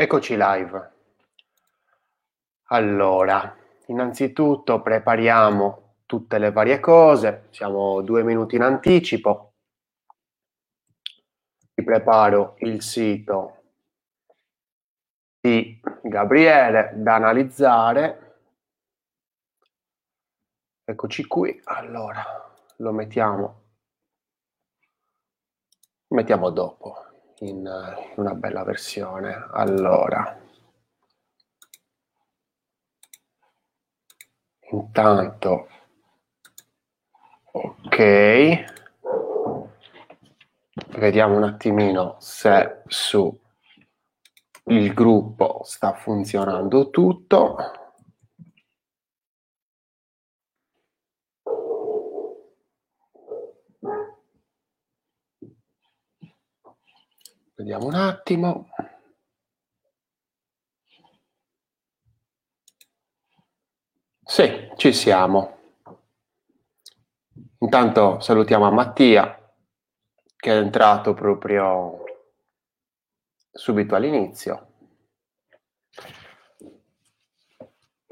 Eccoci live. Allora, innanzitutto prepariamo tutte le varie cose, siamo due minuti in anticipo. Vi preparo il sito di Gabriele da analizzare. Eccoci qui. Allora, lo mettiamo mettiamo dopo in, una bella versione. Allora, intanto, ok, vediamo un attimino se su il gruppo sta funzionando tutto. Vediamo un attimo. Sì, ci siamo. Intanto salutiamo Mattia che è entrato proprio subito all'inizio.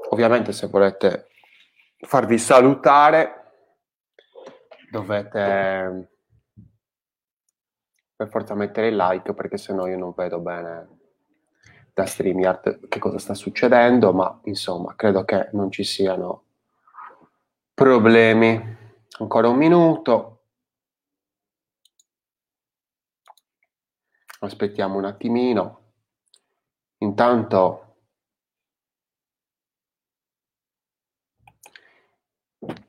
Ovviamente se volete farvi salutare dovete per forza mettere il like perché sennò io non vedo bene da StreamYard che cosa sta succedendo, ma insomma credo che non ci siano problemi. Ancora un minuto. Aspettiamo un attimino. Intanto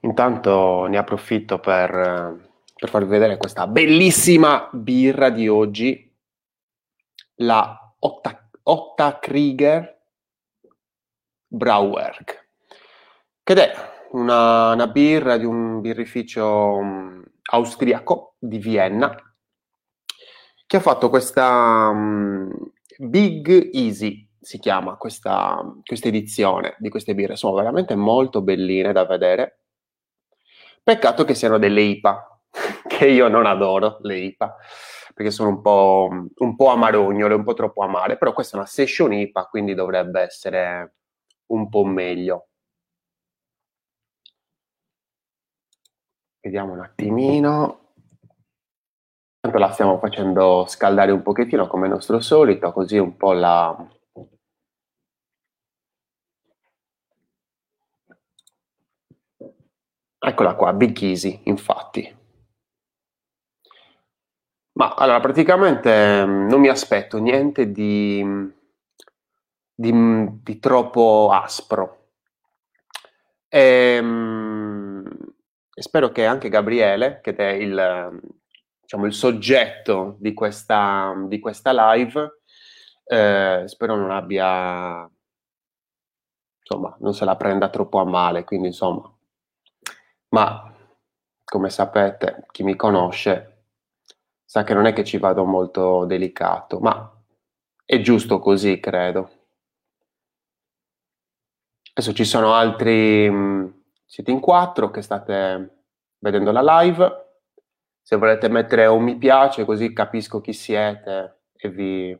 Intanto ne approfitto per per farvi vedere questa bellissima birra di oggi, la Otta, Otta Krieger Brauwerk, che è una, una, birra di un birrificio um, austriaco di Vienna, che ha fatto questa um, Big Easy, si chiama questa, questa edizione di queste birre, sono veramente molto belline da vedere. Peccato che siano delle IPA, che io non adoro, le IPA, perché sono un po', un po' amarognole, un po' troppo amare, però questa è una session IPA, quindi dovrebbe essere un po' meglio. Vediamo un attimino. Intanto la stiamo facendo scaldare un pochettino come nostro solito, così un po' la... Eccola qua, Big Easy, infatti. Ma allora, praticamente mm, non mi aspetto niente di, di, di troppo aspro. E, ehm, e, spero che anche Gabriele, che è il, diciamo, il soggetto di questa, di questa live, eh, spero non abbia, insomma, non se la prenda troppo a male, quindi insomma, ma come sapete, chi mi conosce sa che non è che ci vado molto delicato, ma è giusto così, credo. Adesso ci sono altri, mm, siete in quattro che state vedendo la live. Se volete mettere un mi piace così capisco chi siete e, vi,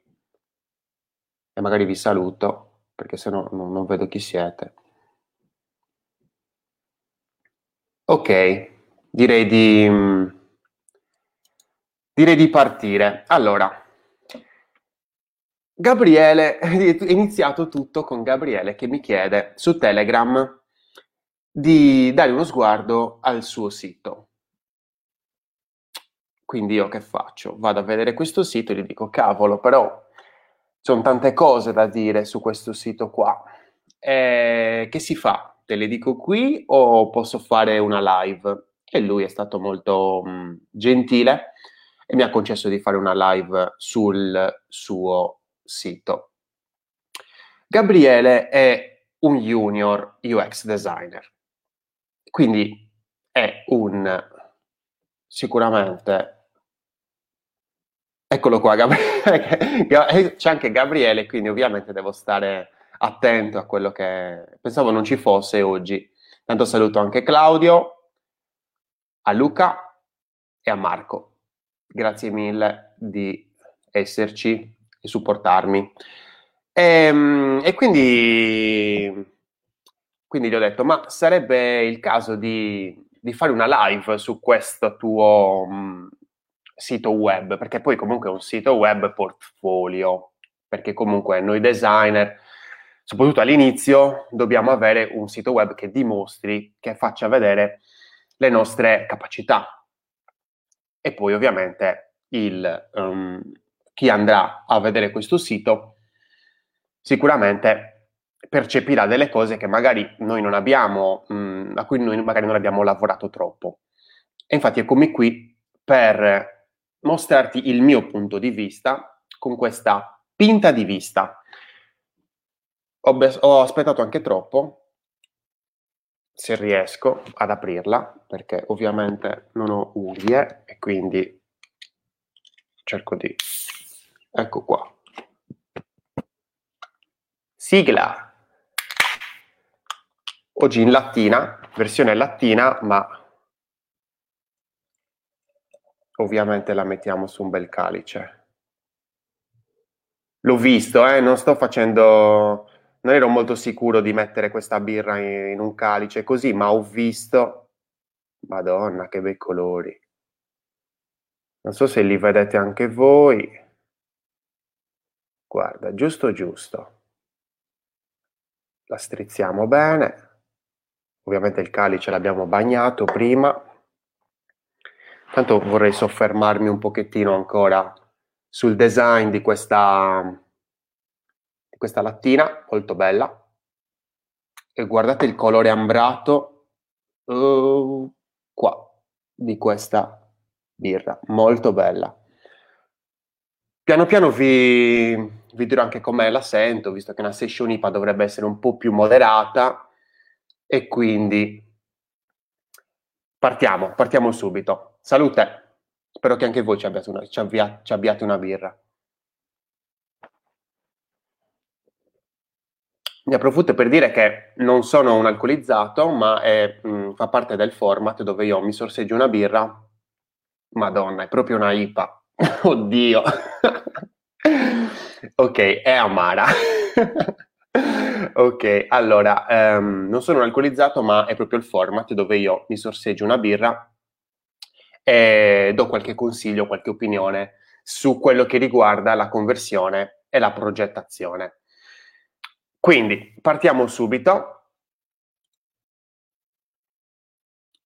e magari vi saluto, perché se no non, vedo chi siete. Ok, direi di mm, Direi di partire. Allora, Gabriele, è iniziato tutto con Gabriele che mi chiede su Telegram di dare uno sguardo al suo sito. Quindi io che faccio? Vado a vedere questo sito e gli dico, cavolo, però sono tante cose da dire su questo sito qua. Eh, che si fa? Te le dico qui o posso fare una live? E lui è stato molto mh, mm, gentile e mi ha concesso di fare una live sul suo sito. Gabriele è un junior UX designer, quindi è un sicuramente Eccolo qua, Gabriele. c'è anche Gabriele, quindi ovviamente devo stare attento a quello che pensavo non ci fosse oggi. Tanto saluto anche Claudio, a Luca e a Marco grazie mille di esserci e supportarmi. E, ehm, e quindi, quindi gli ho detto, ma sarebbe il caso di, di fare una live su questo tuo mh, sito web, perché poi comunque è un sito web portfolio, perché comunque noi designer, soprattutto all'inizio, dobbiamo avere un sito web che dimostri, che faccia vedere le nostre capacità. E poi ovviamente il, um, chi andrà a vedere questo sito sicuramente percepirà delle cose che magari noi non abbiamo, mh, a cui noi magari non abbiamo lavorato troppo. E infatti eccomi qui per mostrarti il mio punto di vista con questa pinta di vista. Ho, be- ho aspettato anche troppo, se riesco ad aprirla, perché ovviamente non ho unghie e quindi cerco di... Ecco qua. Sigla. Oggi in lattina, versione lattina, ma ovviamente la mettiamo su un bel calice. L'ho visto, eh? non sto facendo... Non ero molto sicuro di mettere questa birra in, in un calice così, ma ho visto... Madonna, che bei colori. Non so se li vedete anche voi. Guarda, giusto giusto la strizziamo bene. Ovviamente il calice l'abbiamo bagnato prima. Tanto vorrei soffermarmi un pochettino ancora sul design di questa, questa lattina, molto bella. E guardate il colore ambrato uh, qua di questa birra, molto bella. Piano piano vi, vi dirò anche come la sento, visto che una session IPA dovrebbe essere un po' più moderata e quindi partiamo, partiamo subito. Salute, spero che anche voi ci abbiate una, ci avvia, ci abbiate una birra. Ne approfitto per dire che non sono un alcolizzato, ma è, mh, fa parte del format dove io mi sorseggio una birra. Madonna, è proprio una IPA. Oddio. ok, è amara. ok, allora, um, non sono un alcolizzato, ma è proprio il format dove io mi sorseggio una birra e do qualche consiglio, qualche opinione su quello che riguarda la conversione e la progettazione. Quindi, partiamo subito.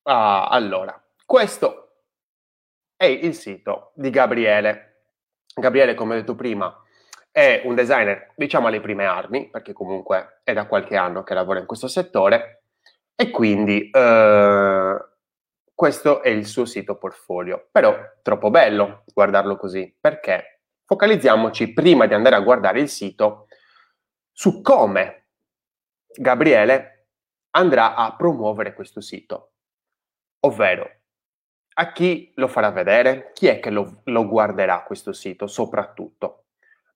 Ah, allora, questo è il sito di Gabriele. Gabriele, come ho detto prima, è un designer, diciamo alle prime armi, perché comunque è da qualche anno che lavora in questo settore e quindi eh, questo è il suo sito portfolio. Però troppo bello guardarlo così, perché focalizziamoci prima di andare a guardare il sito su come Gabriele andrà a promuovere questo sito, ovvero a chi lo farà vedere? Chi è che lo, lo guarderà questo sito soprattutto?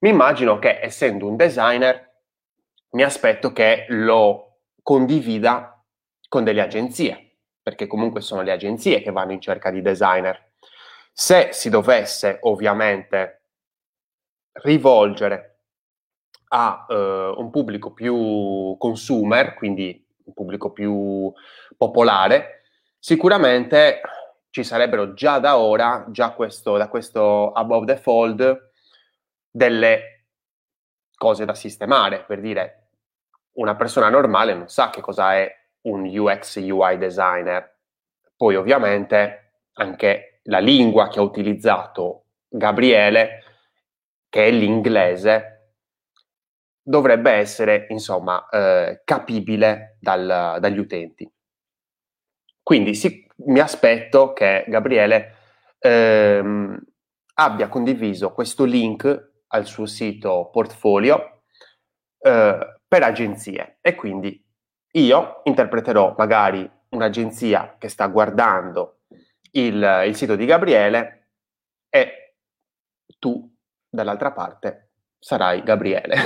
Mi immagino che essendo un designer mi aspetto che lo condivida con delle agenzie, perché comunque sono le agenzie che vanno in cerca di designer. Se si dovesse ovviamente rivolgere a uh, un pubblico più consumer, quindi un pubblico più popolare, sicuramente ci sarebbero già da ora, già questo, da questo above the fold, delle cose da sistemare, per dire una persona normale non sa che cosa è un UX UI designer. Poi ovviamente anche la lingua che ha utilizzato Gabriele, che è l'inglese, dovrebbe essere insomma eh, capibile dal, dagli utenti. Quindi si, mi aspetto che Gabriele ehm, abbia condiviso questo link al suo sito portfolio eh, per agenzie e quindi io interpreterò magari un'agenzia che sta guardando il, il sito di Gabriele e tu dall'altra parte sarai Gabriele.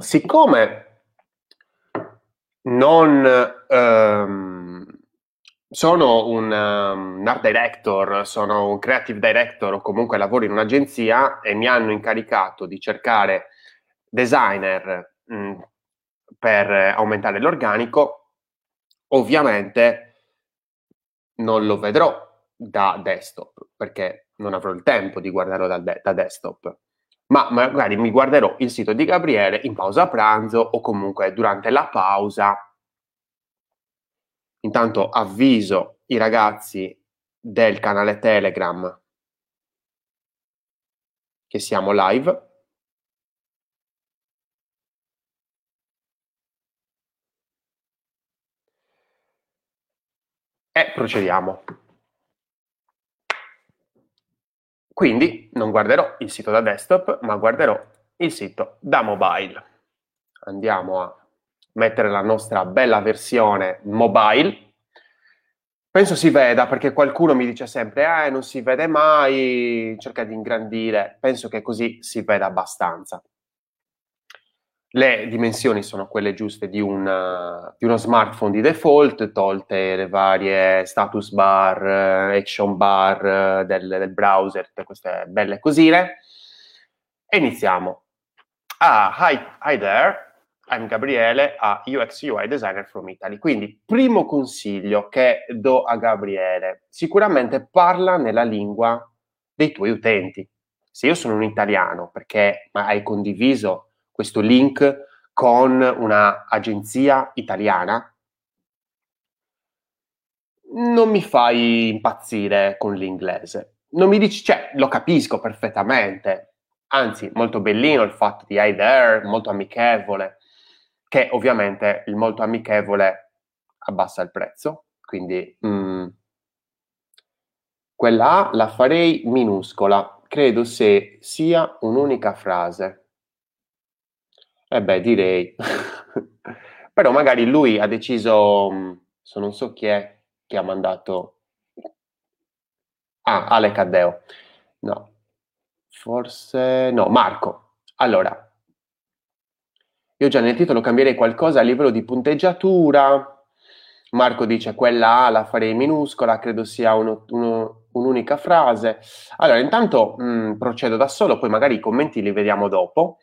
Siccome non, ehm, sono un, um, art director, sono un creative director o comunque lavoro in un'agenzia e mi hanno incaricato di cercare designer mh, per aumentare l'organico, ovviamente non lo vedrò da desktop perché non avrò il tempo di guardarlo da, de- da desktop ma magari mi guarderò il sito di Gabriele in pausa pranzo o comunque durante la pausa Intanto avviso i ragazzi del canale Telegram che siamo live. E procediamo. Quindi non guarderò il sito da desktop, ma guarderò il sito da mobile. Andiamo a mettere la nostra bella versione mobile. Penso si veda perché qualcuno mi dice sempre, eh, non si vede mai, cerca di ingrandire. Penso che così si veda abbastanza. Le dimensioni sono quelle giuste di, una, di uno smartphone di default, tolte le varie status bar, action bar del, del browser, tutte queste belle cosine. E iniziamo. Ah, hi, hi there. I'm Gabriele, a UX UI Designer from Italy. Quindi, primo consiglio che do a Gabriele, sicuramente parla nella lingua dei tuoi utenti. Se io sono un italiano, perché hai condiviso questo link con un'agenzia italiana, non mi fai impazzire con l'inglese. Non mi dici, cioè, lo capisco perfettamente, anzi, molto bellino il fatto di hi there, molto amichevole, che ovviamente il molto amichevole abbassa il prezzo, quindi mm, quella A la farei minuscola, credo se sia un'unica frase. Eh beh, direi. Però magari lui ha deciso, mm, so non so chi è che ha mandato... Ah, Ale Caddeo. No, forse... No, Marco. Allora, io già nel titolo cambierei qualcosa a livello di punteggiatura. Marco dice quella A la farei minuscola, credo sia uno, uno, un'unica frase. Allora, intanto mh, mm, procedo da solo, poi magari i commenti li vediamo dopo,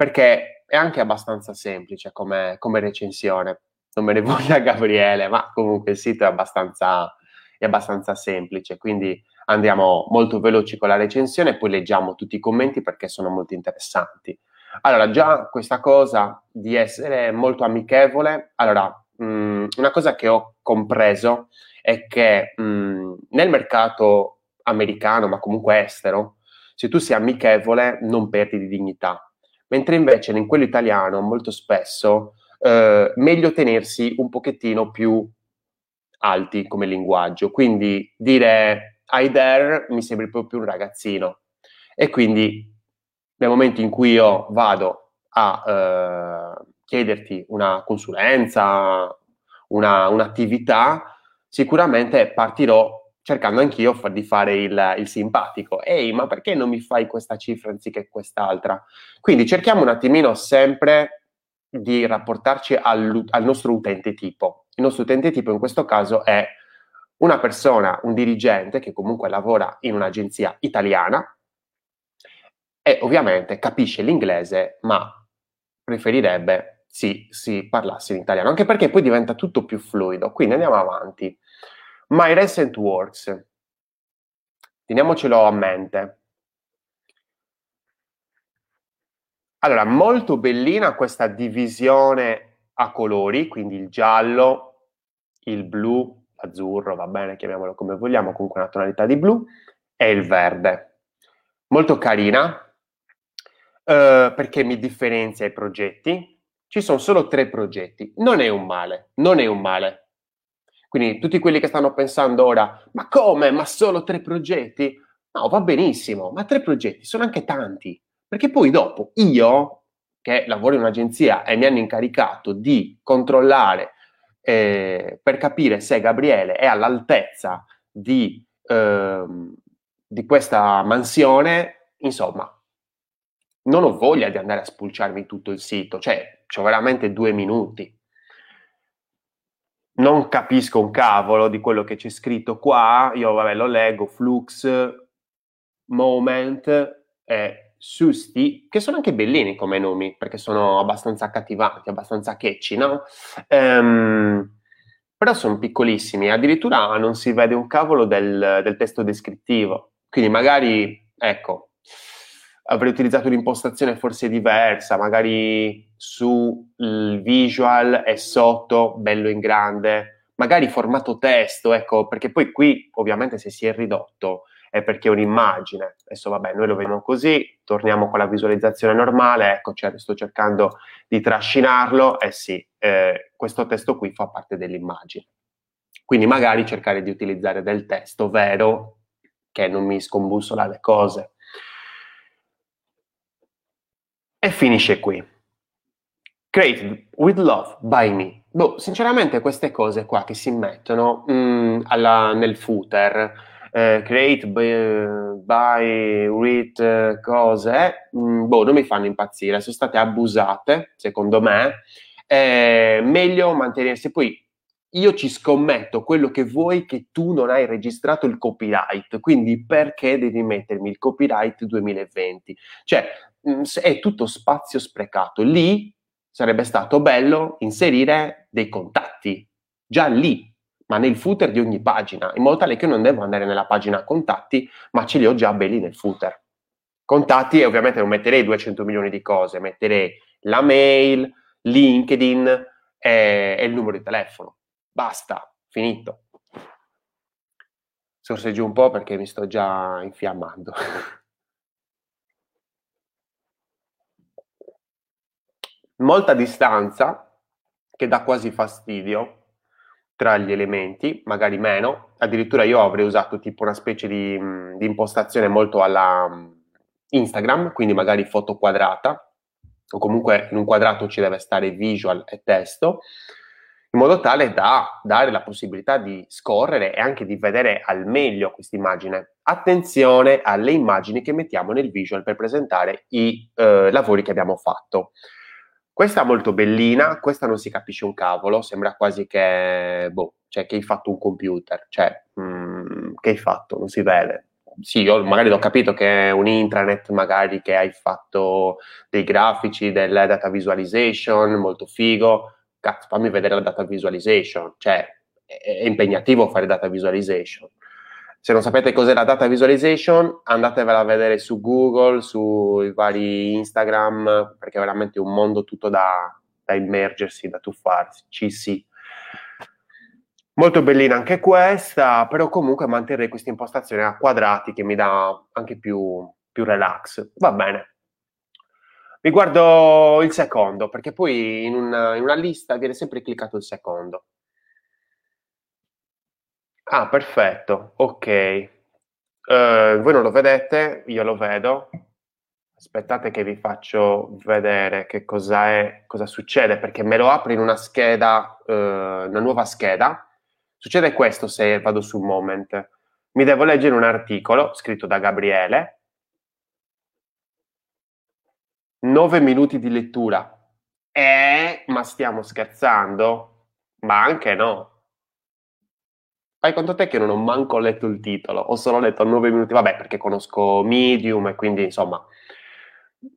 perché è anche abbastanza semplice come, come recensione. Non me ne voglia Gabriele, ma comunque il sito è abbastanza, è abbastanza semplice, quindi andiamo molto veloci con la recensione e poi leggiamo tutti i commenti perché sono molto interessanti. Allora, già questa cosa di essere molto amichevole, allora, mh, mm, una cosa che ho compreso è che mh, mm, nel mercato americano, ma comunque estero, se tu sei amichevole non perdi di dignità, mentre invece in quello italiano molto spesso eh, meglio tenersi un pochettino più alti come linguaggio, quindi dire hi there mi sembra proprio un ragazzino. E quindi nel momento in cui io vado a eh, chiederti una consulenza, una, un'attività, sicuramente partirò cercando anch'io di fare il, il, simpatico. Ehi, ma perché non mi fai questa cifra anziché quest'altra? Quindi cerchiamo un attimino sempre di rapportarci al, al nostro utente tipo. Il nostro utente tipo in questo caso è una persona, un dirigente che comunque lavora in un'agenzia italiana, e ovviamente capisce l'inglese, ma preferirebbe sì, si parlasse in italiano, anche perché poi diventa tutto più fluido. Quindi andiamo avanti. My recent works. Teniamocelo a mente. Allora, molto bellina questa divisione a colori, quindi il giallo, il blu, l'azzurro, va bene, chiamiamolo come vogliamo, comunque una tonalità di blu, e il verde. Molto carina, Uh, perché mi differenzia i progetti. Ci sono solo tre progetti, non è un male, non è un male. Quindi tutti quelli che stanno pensando ora, ma come? Ma solo tre progetti? No, va benissimo, ma tre progetti sono anche tanti, perché poi dopo io, che lavoro in un'agenzia e mi hanno incaricato di controllare eh, per capire se Gabriele è all'altezza di, eh, di questa mansione, insomma, non ho voglia di andare a spulciarmi tutto il sito, cioè ho veramente due minuti. Non capisco un cavolo di quello che c'è scritto qua, io vabbè lo leggo, flux, moment e susti, che sono anche bellini come nomi, perché sono abbastanza accattivanti, abbastanza catchy, no? Um, però sono piccolissimi, addirittura non si vede un cavolo del, del testo descrittivo, quindi magari, ecco, avrei utilizzato un'impostazione forse diversa, magari sul visual e sotto bello in grande, magari formato testo, ecco, perché poi qui ovviamente se si è ridotto è perché è un'immagine. Adesso vabbè, noi lo vediamo così, torniamo con la visualizzazione normale, ecco, cioè, sto cercando di trascinarlo, eh sì, eh, questo testo qui fa parte dell'immagine. Quindi magari cercare di utilizzare del testo vero che non mi scombussola le cose. E finisce qui. Created with love by me. Boh, sinceramente queste cose qua che si mettono mm, alla, nel footer, eh, create by, by with eh, cose, mm, boh, non mi fanno impazzire, sono state abusate, secondo me. È meglio mantenersi. Poi io ci scommetto quello che vuoi che tu non hai registrato il copyright, quindi perché devi mettermi il copyright 2020? Cioè, mm, è tutto spazio sprecato. Lì sarebbe stato bello inserire dei contatti, già lì, ma nel footer di ogni pagina, in modo tale che io non devo andare nella pagina contatti, ma ce li ho già belli nel footer. Contatti e ovviamente non metterei 200 milioni di cose, metterei la mail, LinkedIn e, e il numero di telefono Basta, finito. Sorseggio un po' perché mi sto già infiammando. Molta distanza che dà quasi fastidio tra gli elementi, magari meno. Addirittura io avrei usato tipo una specie di, di impostazione molto alla Instagram, quindi magari foto quadrata, o comunque in un quadrato ci deve stare visual e testo in modo tale da dare la possibilità di scorrere e anche di vedere al meglio questa immagine. Attenzione alle immagini che mettiamo nel visual per presentare i eh, lavori che abbiamo fatto. Questa è molto bellina, questa non si capisce un cavolo, sembra quasi che, boh, cioè che hai fatto un computer, cioè, mh, mm, che hai fatto, non si vede. Sì, io magari ho capito che è un intranet, magari che hai fatto dei grafici, del data visualization, molto figo, cazzo, fammi vedere la data visualization, cioè è, impegnativo fare data visualization. Se non sapete cos'è la data visualization, andatevela a vedere su Google, sui vari Instagram, perché è veramente un mondo tutto da, da immergersi, da tuffarsi. CC. Molto bellina anche questa, però comunque manterrei questa impostazione a quadrati che mi dà anche più, più relax. Va bene. Mi guardo il secondo, perché poi in una, in una lista viene sempre cliccato il secondo. Ah, perfetto, ok. Uh, voi non lo vedete, io lo vedo. Aspettate che vi faccio vedere che cosa è, cosa succede, perché me lo apre in una scheda, uh, una nuova scheda. Succede questo se vado su Moment. Mi devo leggere un articolo scritto da Gabriele, 9 minuti di lettura. Eh, ma stiamo scherzando? Ma anche no. Fai conto te che non ho manco letto il titolo, ho solo letto 9 minuti, vabbè, perché conosco Medium e quindi insomma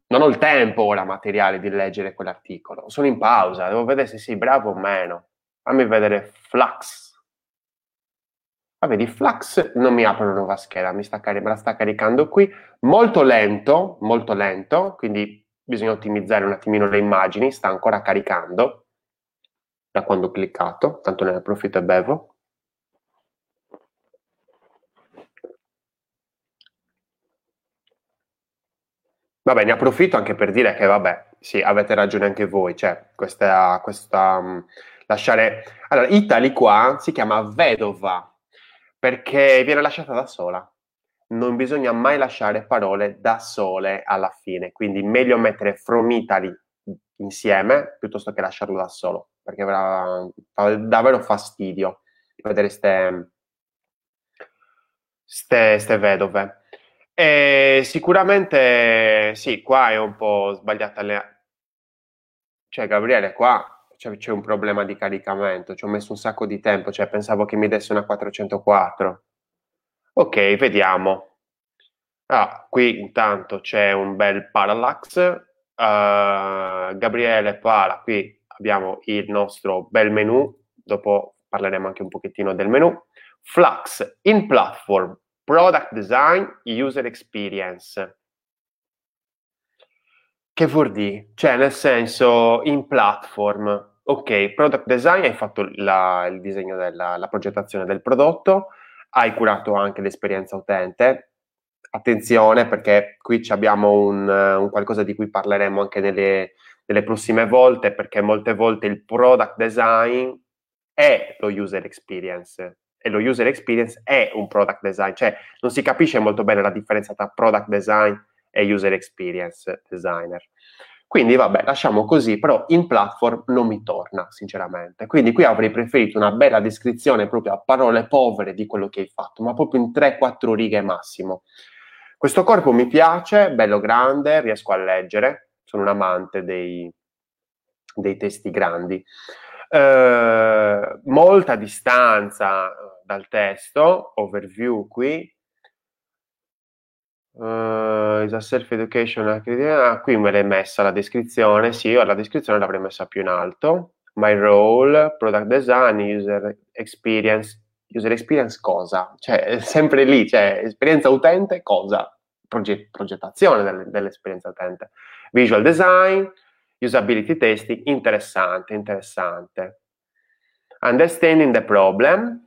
non ho il tempo ora materiale di leggere quell'articolo. Sono in pausa, devo vedere se sei bravo o meno. Fammi vedere Flux. Vabbè, di Flux non mi apre una nuova scheda, mi sta cari- me la sta caricando qui. Molto lento, molto lento, quindi bisogna ottimizzare un attimino le immagini, sta ancora caricando da quando ho cliccato, tanto ne approfitto e bevo. Vabbè, ne approfitto anche per dire che, vabbè, sì, avete ragione anche voi, cioè, questa, questa um, lasciare... Allora, Italy qua si chiama vedova, perché viene lasciata da sola non bisogna mai lasciare parole da sole alla fine, quindi meglio mettere from Italy insieme piuttosto che lasciarlo da solo, perché fa davvero fastidio vedere ste, ste, ste vedove. E sicuramente sì, qua è un po' sbagliata le... Cioè, Gabriele, qua cioè, c'è un problema di caricamento, ci ho messo un sacco di tempo, cioè pensavo che mi desse una 404. Ok, vediamo. Ah, qui intanto c'è un bel parallax. Uh, Gabriele Pala, qui abbiamo il nostro bel menu, dopo parleremo anche un pochettino del menu. Flux in platform, product design, user experience. Che vuol dire? Cioè, nel senso, in platform, ok, product design, hai fatto la, il disegno della la progettazione del prodotto, hai curato anche l'esperienza utente. Attenzione perché qui abbiamo un, un, qualcosa di cui parleremo anche nelle, nelle prossime volte, perché molte volte il product design è lo user experience e lo user experience è un product design, cioè non si capisce molto bene la differenza tra product design e user experience designer. Quindi vabbè, lasciamo così, però in platform non mi torna, sinceramente. Quindi qui avrei preferito una bella descrizione proprio a parole povere di quello che hai fatto, ma proprio in 3-4 righe massimo. Questo corpo mi piace, bello grande, riesco a leggere, sono un amante dei, dei testi grandi. Eh, molta distanza dal testo, overview qui, Uh, is a self-education ah, qui me l'hai messa la descrizione, sì, la descrizione l'avrei messa più in alto. My role, product design, user experience. User experience cosa? Cioè, sempre lì, cioè, esperienza utente cosa? Proget- progettazione delle, dell'esperienza utente. Visual design, usability testing, interessante, interessante. Understanding the problem.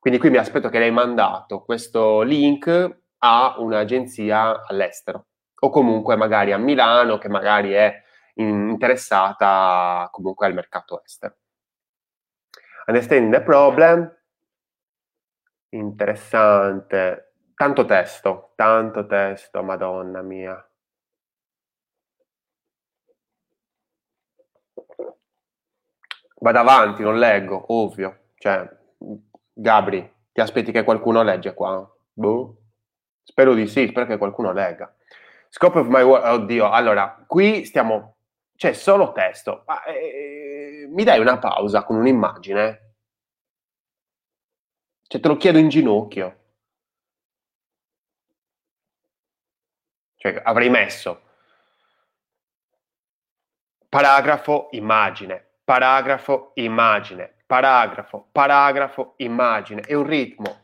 Quindi qui mi aspetto che lei mandato questo link a un'agenzia all'estero o comunque magari a Milano che magari è interessata comunque al mercato estero. Understanding the problem, interessante, tanto testo, tanto testo, madonna mia. Vado avanti, non leggo, ovvio. Cioè, Gabri, ti aspetti che qualcuno legge qua? Boh. Spero di sì, spero che qualcuno legga. Scope of my work, oddio, allora, qui stiamo, c'è solo testo, ma eh, mi dai una pausa con un'immagine? Cioè, te lo chiedo in ginocchio. Cioè, avrei messo paragrafo, immagine, paragrafo, immagine, paragrafo, paragrafo, immagine. È un ritmo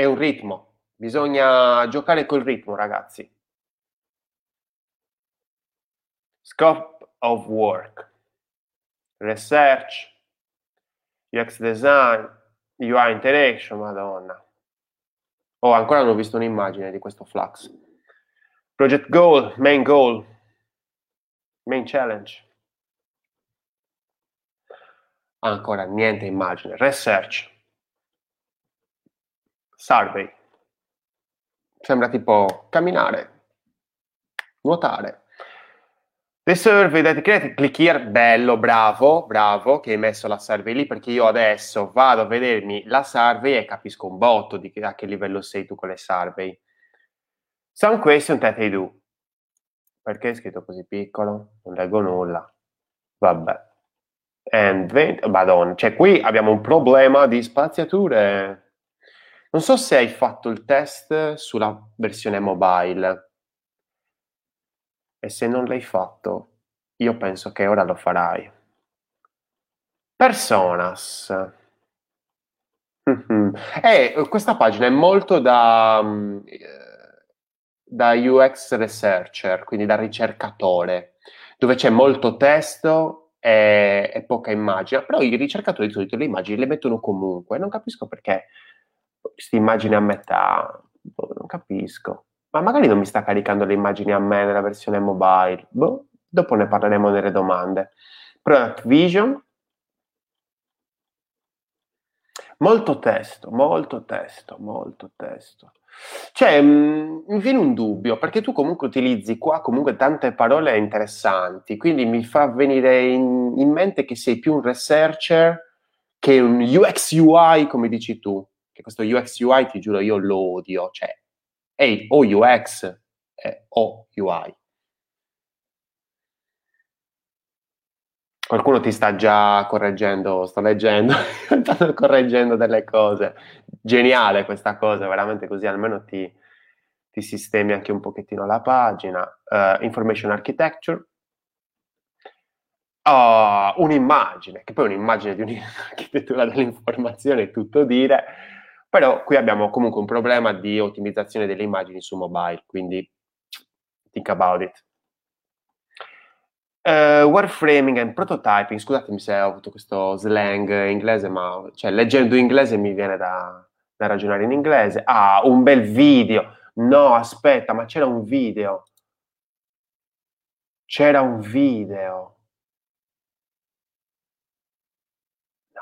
è un ritmo, bisogna giocare col ritmo, ragazzi. Scope of work, research, UX design, UI interaction, madonna. Oh, ancora non ho visto un'immagine di questo Flux. Project goal, main goal, main challenge. Ancora niente immagine. Research, survey. Sembra tipo camminare, nuotare. The survey that created, click here, bello, bravo, bravo che hai messo la survey lì perché io adesso vado a vedermi la survey e capisco un botto di a che livello sei tu con le survey. Some question that I do. Perché è scritto così piccolo? Non leggo nulla. Vabbè. And 20, madonna, cioè qui abbiamo un problema di spaziature. Non so se hai fatto il test sulla versione mobile e se non l'hai fatto, io penso che ora lo farai. Personas. E eh, questa pagina è molto da, mm, da UX researcher, quindi da ricercatore, dove c'è molto testo e, e poca immagine, però i ricercatori di solito le immagini le mettono comunque, non capisco perché questa immagine a metà, boh, non capisco. Ma magari non mi sta caricando le immagini a me nella versione mobile. Boh, dopo ne parleremo nelle domande. Product Vision. Molto testo, molto testo, molto testo. Cioè, mh, mm, mi viene un dubbio, perché tu comunque utilizzi qua comunque tante parole interessanti, quindi mi fa venire in, in mente che sei più un researcher che un UX UI, come dici tu che questo UX UI, ti giuro, io lo odio, cioè, ehi, o UX eh, o UI. Qualcuno ti sta già correggendo, sto leggendo, stanno correggendo delle cose. Geniale questa cosa, veramente così almeno ti, ti sistemi anche un pochettino la pagina. Uh, information Architecture. Oh, un'immagine, che poi un'immagine di un'architettura dell'informazione è tutto dire, però qui abbiamo comunque un problema di ottimizzazione delle immagini su mobile, quindi think about it. Uh, warframing and prototyping, scusatemi se ho avuto questo slang inglese, ma cioè, leggendo inglese mi viene da, da ragionare in inglese. Ah, un bel video. No, aspetta, ma c'era un video. C'era un video.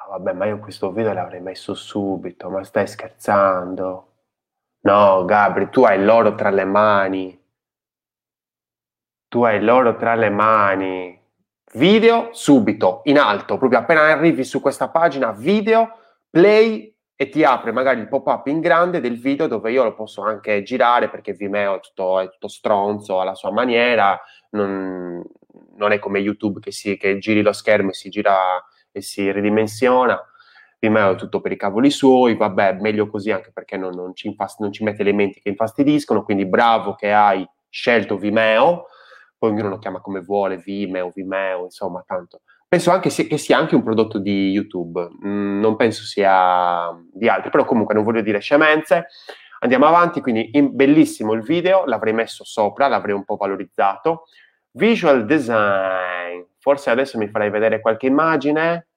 Vabbè, ma io questo video l'avrei messo subito, ma stai scherzando? No, Gabri, tu hai l'oro tra le mani tu hai l'oro tra le mani. Video subito, in alto, proprio appena arrivi su questa pagina, video, play e ti apre magari il pop-up in grande del video dove io lo posso anche girare perché Vimeo è tutto, è tutto stronzo alla sua maniera, non, non è come YouTube che, si, che giri lo schermo e si gira e si ridimensiona. Vimeo è tutto per i cavoli suoi, vabbè, meglio così anche perché non, non, ci, infast- non ci mette elementi che infastidiscono, quindi bravo che hai scelto Vimeo poi ognuno lo chiama come vuole, Vimeo, Vimeo, insomma, tanto. Penso anche sia, che sia anche un prodotto di YouTube, mm, non penso sia di altri, però comunque non voglio dire scemenze. Andiamo avanti, quindi in, bellissimo il video, l'avrei messo sopra, l'avrei un po' valorizzato. Visual design, forse adesso mi farai vedere qualche immagine.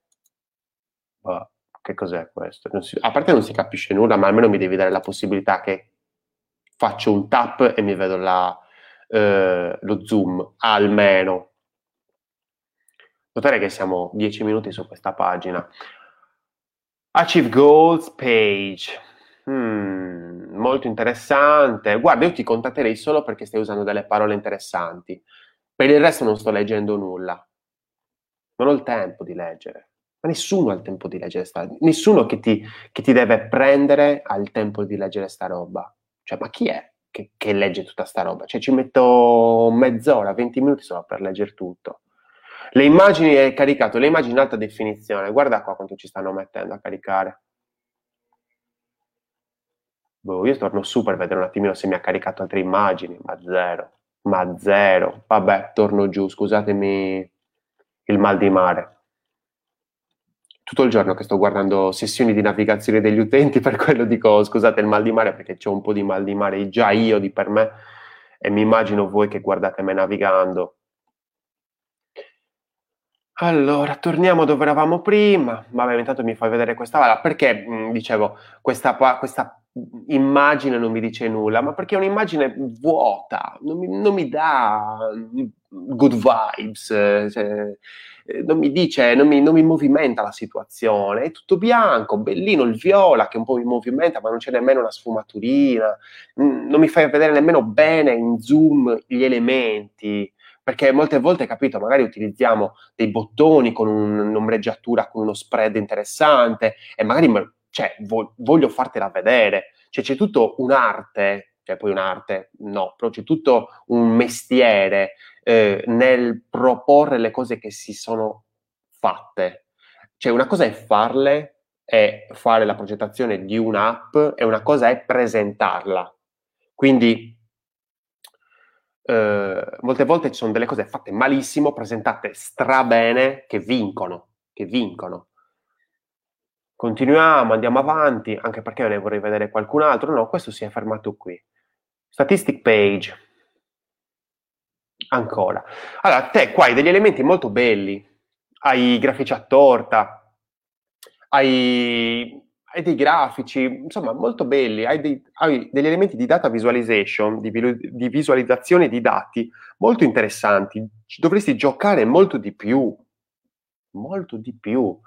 Oh, che cos'è questo? Si, a parte non si capisce nulla, ma almeno mi devi dare la possibilità che faccio un tap e mi vedo la, eh, lo zoom, almeno. Notare che siamo 10 minuti su questa pagina. Achieve Goals page. Hmm, molto interessante. Guarda, io ti contatterei solo perché stai usando delle parole interessanti. Per il resto non sto leggendo nulla. Non ho il tempo di leggere. Ma nessuno ha il tempo di leggere sta Nessuno che ti, che ti deve prendere ha il tempo di leggere sta roba. Cioè, ma chi è? che, che legge tutta sta roba. Cioè ci metto mezz'ora, 20 minuti solo per leggere tutto. Le immagini è caricato, le immagini in alta definizione, guarda qua quanto ci stanno mettendo a caricare. Boh, io torno su per vedere un attimino se mi ha caricato altre immagini, ma zero, ma zero. Vabbè, torno giù, scusatemi il mal di mare tutto il giorno che sto guardando sessioni di navigazione degli utenti, per quello dico scusate il mal di mare perché c'è un po' di mal di mare già io di per me e mi immagino voi che guardate me navigando. Allora, torniamo dove eravamo prima. Vabbè, intanto mi fai vedere questa. Allora, perché mh, dicevo questa, questa, immagine non mi dice nulla? Ma perché è un'immagine vuota, non mi, non mi dà good vibes. Cioè, eh, non mi dice, non mi, non mi, movimenta la situazione, è tutto bianco, bellino il viola che un po' mi movimenta, ma non c'è nemmeno una sfumaturina, mm, non mi fai vedere nemmeno bene in zoom gli elementi, perché molte volte, capito, magari utilizziamo dei bottoni con un'ombreggiatura, con uno spread interessante e magari cioè, voglio fartela vedere, cioè c'è tutto un'arte, cioè poi un'arte, no, però c'è tutto un mestiere eh, nel proporre le cose che si sono fatte. Cioè una cosa è farle, è fare la progettazione di un'app e una cosa è presentarla. Quindi eh, molte volte ci sono delle cose fatte malissimo, presentate strabene, che vincono, che vincono. Continuiamo, andiamo avanti, anche perché ne vorrei vedere qualcun altro. No, questo si è fermato qui. Statistic page ancora. Allora, te qua hai degli elementi molto belli, hai grafici a torta, hai, hai dei grafici, insomma, molto belli, hai, dei, hai, degli elementi di data visualization, di, di visualizzazione di dati molto interessanti. Dovresti giocare molto di più, molto di più.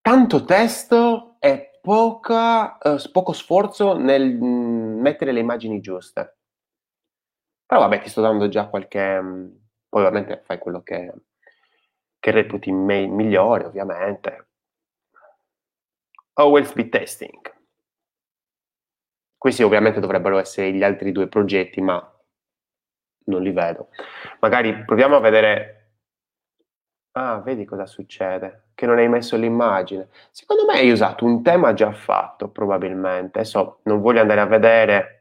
Tanto testo e poca, eh, poco sforzo nel mm, mettere le immagini giuste. Però vabbè, ti sto dando già qualche... Mm, poi ovviamente fai quello che, che reputi me- migliore, ovviamente. OLSP testing. Questi ovviamente dovrebbero essere gli altri due progetti, ma non li vedo. Magari proviamo a vedere... Ah, vedi cosa succede? Che non hai messo l'immagine. Secondo me hai usato un tema già fatto, probabilmente. Adesso non voglio andare a vedere,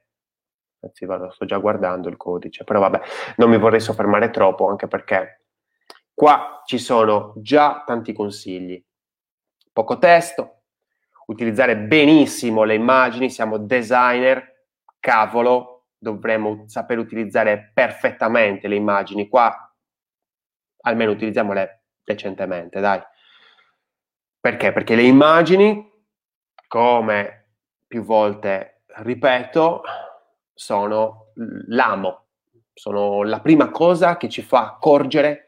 anzi, vado, sto già guardando il codice, però vabbè, non mi vorrei soffermare troppo, anche perché qua ci sono già tanti consigli. Poco testo, utilizzare benissimo le immagini, siamo designer, cavolo, dovremmo saper utilizzare perfettamente le immagini. Qua almeno utilizziamole decentemente, dai. Perché? Perché le immagini, come più volte ripeto, sono l'amo, sono la prima cosa che ci fa accorgere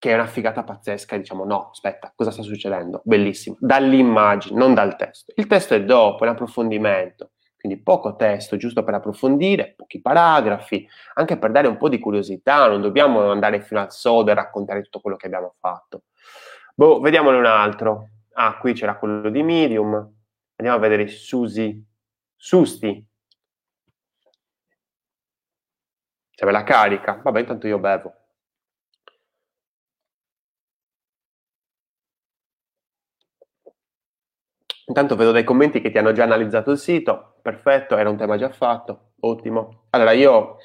che è una figata pazzesca e diciamo no, aspetta, cosa sta succedendo? Bellissimo, dall'immagine, non dal testo. Il testo è dopo, è un approfondimento. Quindi poco testo, giusto per approfondire, pochi paragrafi, anche per dare un po' di curiosità, non dobbiamo andare fino al sodo e raccontare tutto quello che abbiamo fatto. Boh, vediamone un altro. Ah, qui c'era quello di Medium. Andiamo a vedere Susi. Susti. Se ve la carica. Vabbè, intanto io bevo. Intanto vedo dai commenti che ti hanno già analizzato il sito, perfetto, era un tema già fatto, ottimo. Allora io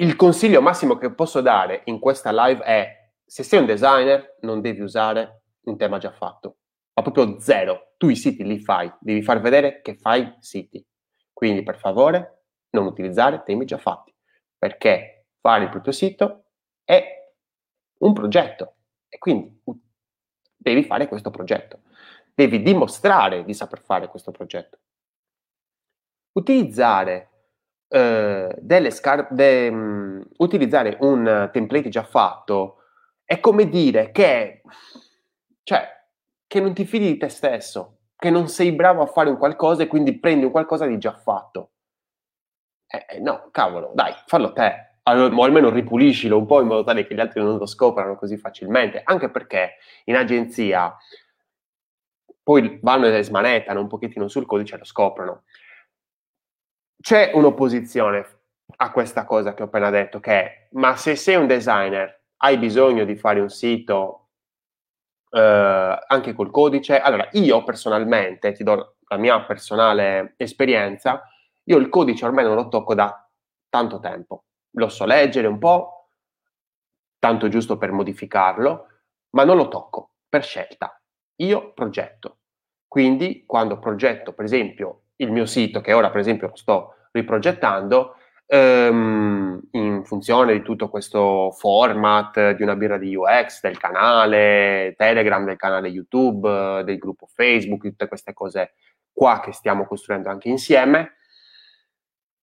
il consiglio massimo che posso dare in questa live è se sei un designer non devi usare un tema già fatto, ma proprio zero. Tu i siti li fai, devi far vedere che fai siti. Quindi per favore non utilizzare temi già fatti, perché fare il proprio sito è un progetto e quindi devi fare questo progetto devi dimostrare di saper fare questo progetto. Utilizzare, eh, delle scar- de, um, utilizzare un template già fatto è come dire che, cioè, che non ti fidi di te stesso, che non sei bravo a fare un qualcosa e quindi prendi un qualcosa di già fatto. Eh, eh no, cavolo, dai, fallo te. Allora, o almeno ripuliscilo un po' in modo tale che gli altri non lo scoprano così facilmente, anche perché in agenzia poi vanno e smanettano un pochettino sul codice e lo scoprono. C'è un'opposizione a questa cosa che ho appena detto, che è, ma se sei un designer, hai bisogno di fare un sito eh, anche col codice? Allora, io personalmente, ti do la mia personale esperienza, io il codice ormai non lo tocco da tanto tempo. Lo so leggere un po', tanto giusto per modificarlo, ma non lo tocco per scelta io progetto. Quindi quando progetto, per esempio, il mio sito, che ora per esempio sto riprogettando, ehm, in funzione di tutto questo format di una birra di UX, del canale Telegram, del canale YouTube, del gruppo Facebook, tutte queste cose qua che stiamo costruendo anche insieme,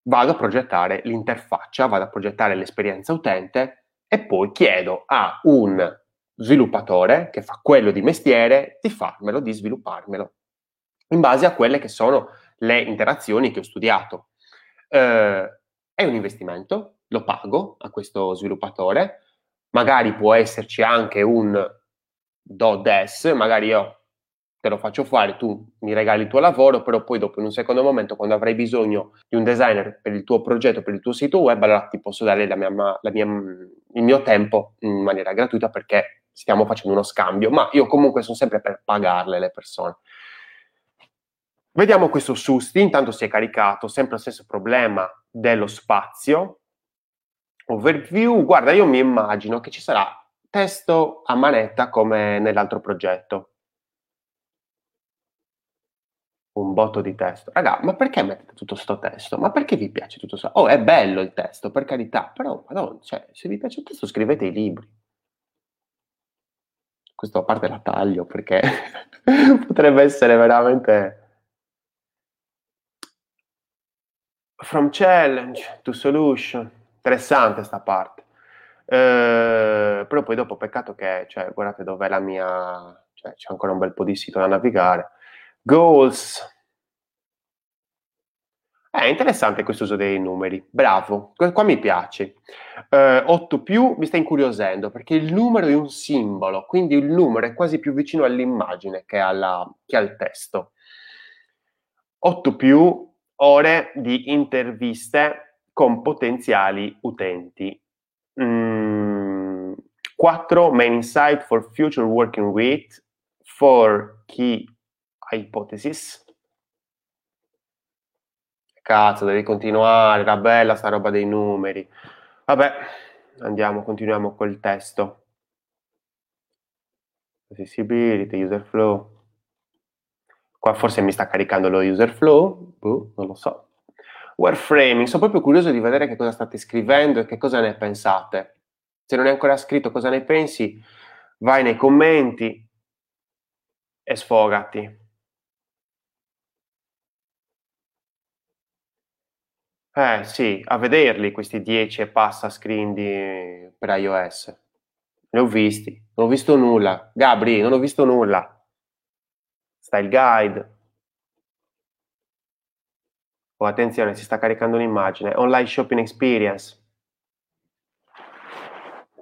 vado a progettare l'interfaccia, vado a progettare l'esperienza utente e poi chiedo a un sviluppatore che fa quello di mestiere di farmelo, di svilupparmelo, in base a quelle che sono le interazioni che ho studiato. Eh, è un investimento, lo pago a questo sviluppatore, magari può esserci anche un do des, magari io te lo faccio fare, tu mi regali il tuo lavoro, però poi dopo in un secondo momento quando avrai bisogno di un designer per il tuo progetto, per il tuo sito web, allora ti posso dare la mia, la mia, il mio tempo in maniera gratuita perché stiamo facendo uno scambio, ma io comunque sono sempre per pagarle le persone. Vediamo questo Susti, intanto si è caricato, sempre lo stesso problema dello spazio. Overview, guarda, io mi immagino che ci sarà testo a manetta come nell'altro progetto. Un botto di testo. Raga, ma perché mettete tutto sto testo? Ma perché vi piace tutto questo? Oh, è bello il testo, per carità, però, madonna, cioè, se vi piace il testo scrivete i libri questo a parte la taglio perché potrebbe essere veramente from challenge to solution interessante sta parte eh, però poi dopo peccato che cioè, guardate dov'è la mia cioè, c'è ancora un bel po' di sito da navigare goals è interessante questo uso dei numeri, bravo, qua mi piace. Eh, 8 più mi sta incuriosendo perché il numero è un simbolo, quindi il numero è quasi più vicino all'immagine che, alla, che al testo. 8 più ore di interviste con potenziali utenti. Mm, 4 main insight for future working with, 4 key hypothesis. Cazzo, devi continuare, era bella sta roba dei numeri. Vabbè, andiamo, continuiamo col testo. Accessibility, user flow. Qua forse mi sta caricando lo user flow, boh, non lo so. Warframing, sono proprio curioso di vedere che cosa state scrivendo e che cosa ne pensate. Se non hai ancora scritto cosa ne pensi, vai nei commenti e sfogati. Eh sì, a vederli questi 10 e passa screen di, per iOS. Ne ho visti, non ho visto nulla. Gabri, non ho visto nulla. Style guide. Oh, attenzione, si sta caricando un'immagine. Online shopping experience.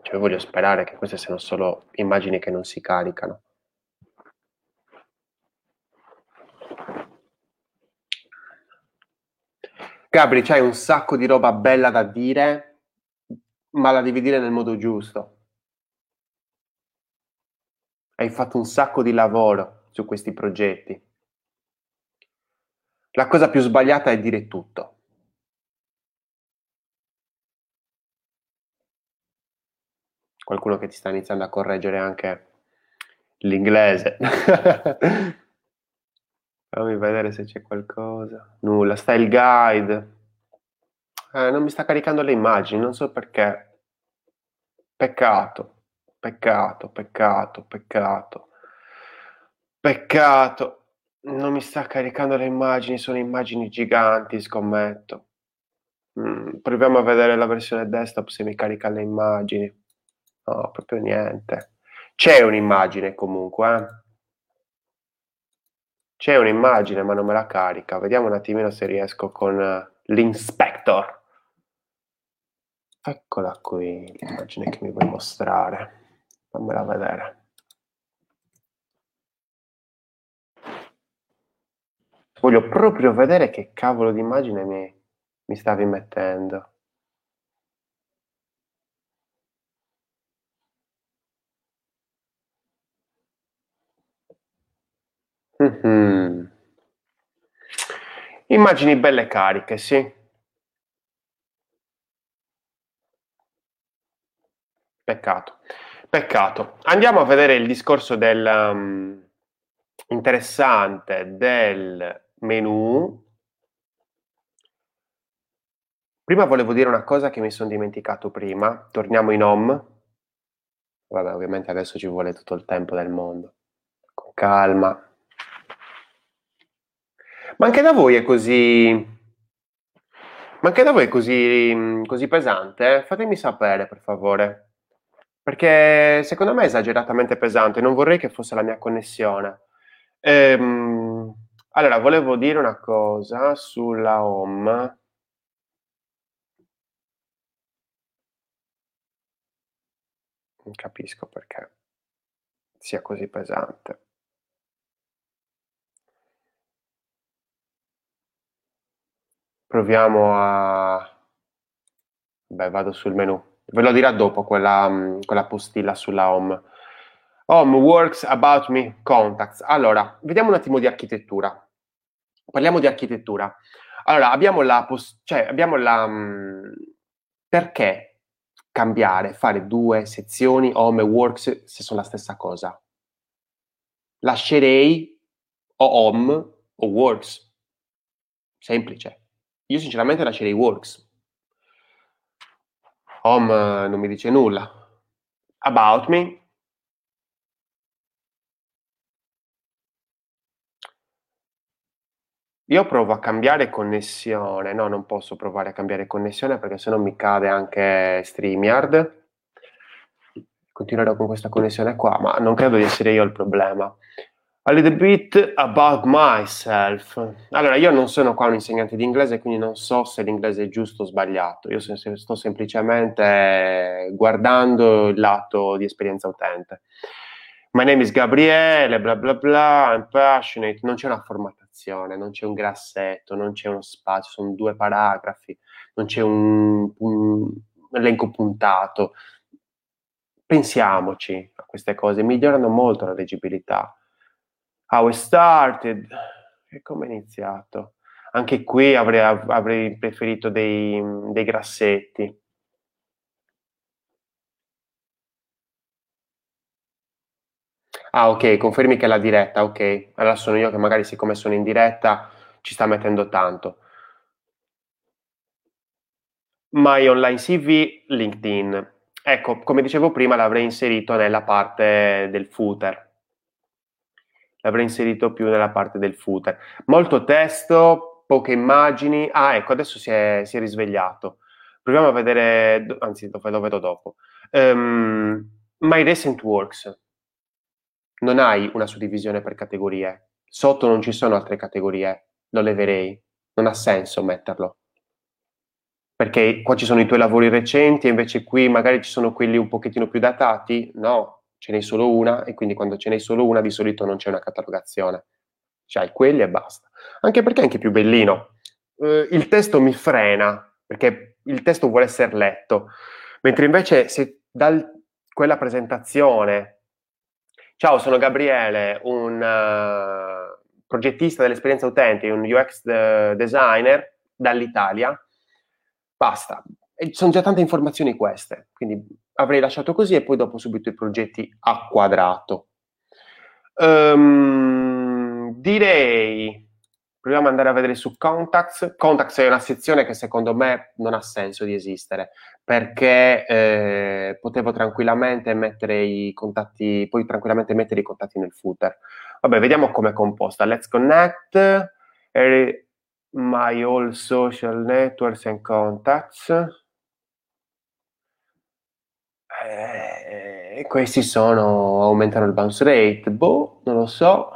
Cioè, voglio sperare che queste siano solo immagini che non si caricano. Gabri, c'hai un sacco di roba bella da dire, ma la devi dire nel modo giusto. Hai fatto un sacco di lavoro su questi progetti. La cosa più sbagliata è dire tutto. Qualcuno che ti sta iniziando a correggere anche l'inglese. Fammi vedere se c'è qualcosa. Nulla, style guide. Eh, non mi sta caricando le immagini, non so perché. Peccato, peccato, peccato, peccato. Peccato, non mi sta caricando le immagini, sono immagini giganti, scommetto. Mm, proviamo a vedere la versione desktop se mi carica le immagini. No, proprio niente. C'è un'immagine comunque, eh? C'è un'immagine ma non me la carica. Vediamo un attimino se riesco con uh, l'inspector. Eccola qui, l'immagine che mi vuoi mostrare. Fammela vedere. Voglio proprio vedere che cavolo di immagine mi, mi stavi mettendo. Mm-hmm. Immagini belle cariche, sì. Peccato, peccato. Andiamo a vedere il discorso del um, interessante del menu. Prima volevo dire una cosa che mi sono dimenticato prima. Torniamo in home. Vabbè, ovviamente adesso ci vuole tutto il tempo del mondo. Con calma. Ma anche da voi è così. Ma anche da voi è così, così pesante? Fatemi sapere, per favore. Perché secondo me è esageratamente pesante. Non vorrei che fosse la mia connessione. Ehm, allora, volevo dire una cosa sulla home. Non capisco perché sia così pesante. Proviamo a... Beh, vado sul menu. Ve lo dirà dopo quella, quella postilla sulla home. Home works about me contacts. Allora, vediamo un attimo di architettura. Parliamo di architettura. Allora, abbiamo la, poss- cioè, abbiamo la mh, perché cambiare, fare due sezioni home e works se sono la stessa cosa? Lascerei o home o works. Semplice. Io sinceramente lascerei works. Home non mi dice nulla. About me Io provo a cambiare connessione, no, non posso provare a cambiare connessione perché se no mi cade anche StreamYard. Continuerò con questa connessione qua, ma non credo di essere io il problema. A little bit about myself. Allora, io non sono qua un insegnante di inglese, quindi non so se l'inglese è giusto o sbagliato. Io sto semplicemente guardando il lato di esperienza utente. My name is Gabriele, bla bla bla, I'm passionate. Non c'è una formattazione, non c'è un grassetto, non c'è uno spazio, sono due paragrafi, non c'è un, un elenco puntato. pensiamoci a queste cose, migliorano molto la leggibilità. How it started, e come è iniziato? Anche qui avrei, avrei preferito dei, dei grassetti. Ah, ok, confermi che è la diretta, ok. Allora sono io che magari siccome sono in diretta ci sta mettendo tanto. My online CV, LinkedIn. Ecco, come dicevo prima, l'avrei inserito nella parte del footer. L'avrei inserito più nella parte del footer. Molto testo, poche immagini. Ah, ecco, adesso si è, si è risvegliato. Proviamo a vedere, anzi, lo vedo dopo. Um, my recent works. Non hai una suddivisione per categorie. Sotto non ci sono altre categorie. Lo leverei. Non ha senso metterlo perché qua ci sono i tuoi lavori recenti e invece qui magari ci sono quelli un pochettino più datati? No, ce n'è solo una e quindi quando ce n'è solo una di solito non c'è una catalogazione. C'hai quelli e basta. Anche perché è anche più bellino. Eh, il testo mi frena perché il testo vuole essere letto, mentre invece se da quella presentazione Ciao, sono Gabriele, un uh, progettista dell'esperienza utente, un UX de- designer dall'Italia Basta. E sono già tante informazioni queste, quindi avrei lasciato così e poi dopo subito i progetti a quadrato. Um, direi, proviamo ad andare a vedere su Contacts. Contacts è una sezione che secondo me non ha senso di esistere, perché eh, potevo tranquillamente mettere i contatti, poi tranquillamente mettere i contatti nel footer. Vabbè, vediamo come è composta. Let's connect. My all social networks and contacts. Eh, questi sono, aumentano il bounce rate, boh, non lo so.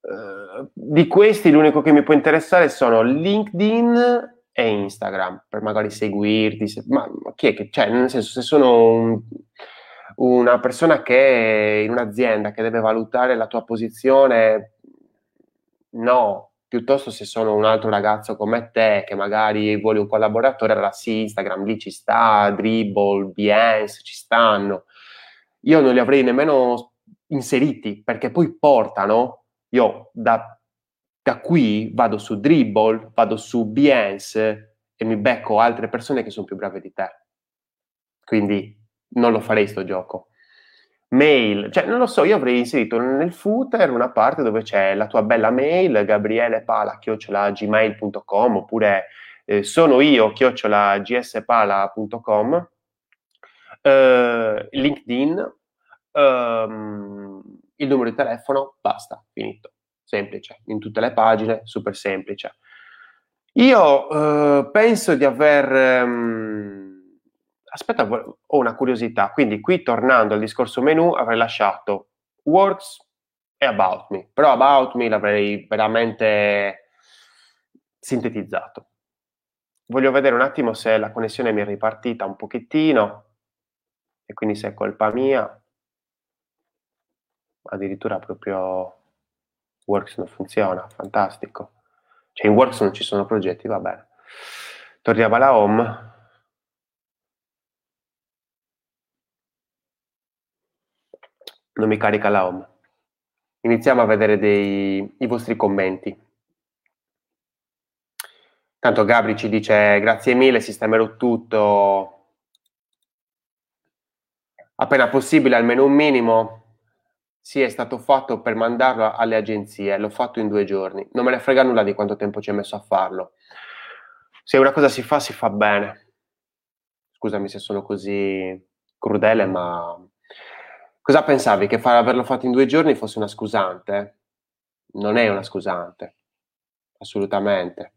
Eh, di questi l'unico che mi può interessare sono LinkedIn e Instagram, per magari seguirti, se, ma, ma, chi è che, cioè, nel senso, se sono un, una persona che è in un'azienda che deve valutare la tua posizione, no, piuttosto se sono un altro ragazzo come te che magari vuole un collaboratore, allora sì, Instagram lì ci sta, Dribble, Behance, ci stanno. Io non li avrei nemmeno inseriti perché poi portano, io da, da qui vado su Dribble, vado su Behance e mi becco altre persone che sono più brave di te. Quindi non lo farei sto gioco mail, cioè non lo so, io avrei inserito nel footer una parte dove c'è la tua bella mail, gabrielepala.gmail.com oppure eh, sono io, chiocciola eh, LinkedIn, ehm, il numero di telefono, basta, finito. Semplice, in tutte le pagine, super semplice. Io eh, penso di aver... Um, aspetta, ho una curiosità. Quindi qui tornando al discorso menu avrei lasciato Works e About Me, però About Me l'avrei veramente sintetizzato. Voglio vedere un attimo se la connessione mi è ripartita un pochettino e quindi se è colpa mia. Addirittura proprio Works non funziona, fantastico. Cioè in Works non ci sono progetti, va bene. Torniamo alla home non mi carica la home. Iniziamo a vedere dei, i vostri commenti. Tanto Gabri ci dice grazie mille, sistemerò tutto appena possibile, almeno un minimo. Sì, è stato fatto per mandarlo alle agenzie, l'ho fatto in due giorni. Non me ne frega nulla di quanto tempo ci è messo a farlo. Se una cosa si fa, si fa bene. Scusami se sono così crudele, ma Cosa pensavi? Che far, averlo fatto in due giorni fosse una scusante? Non è una scusante, assolutamente.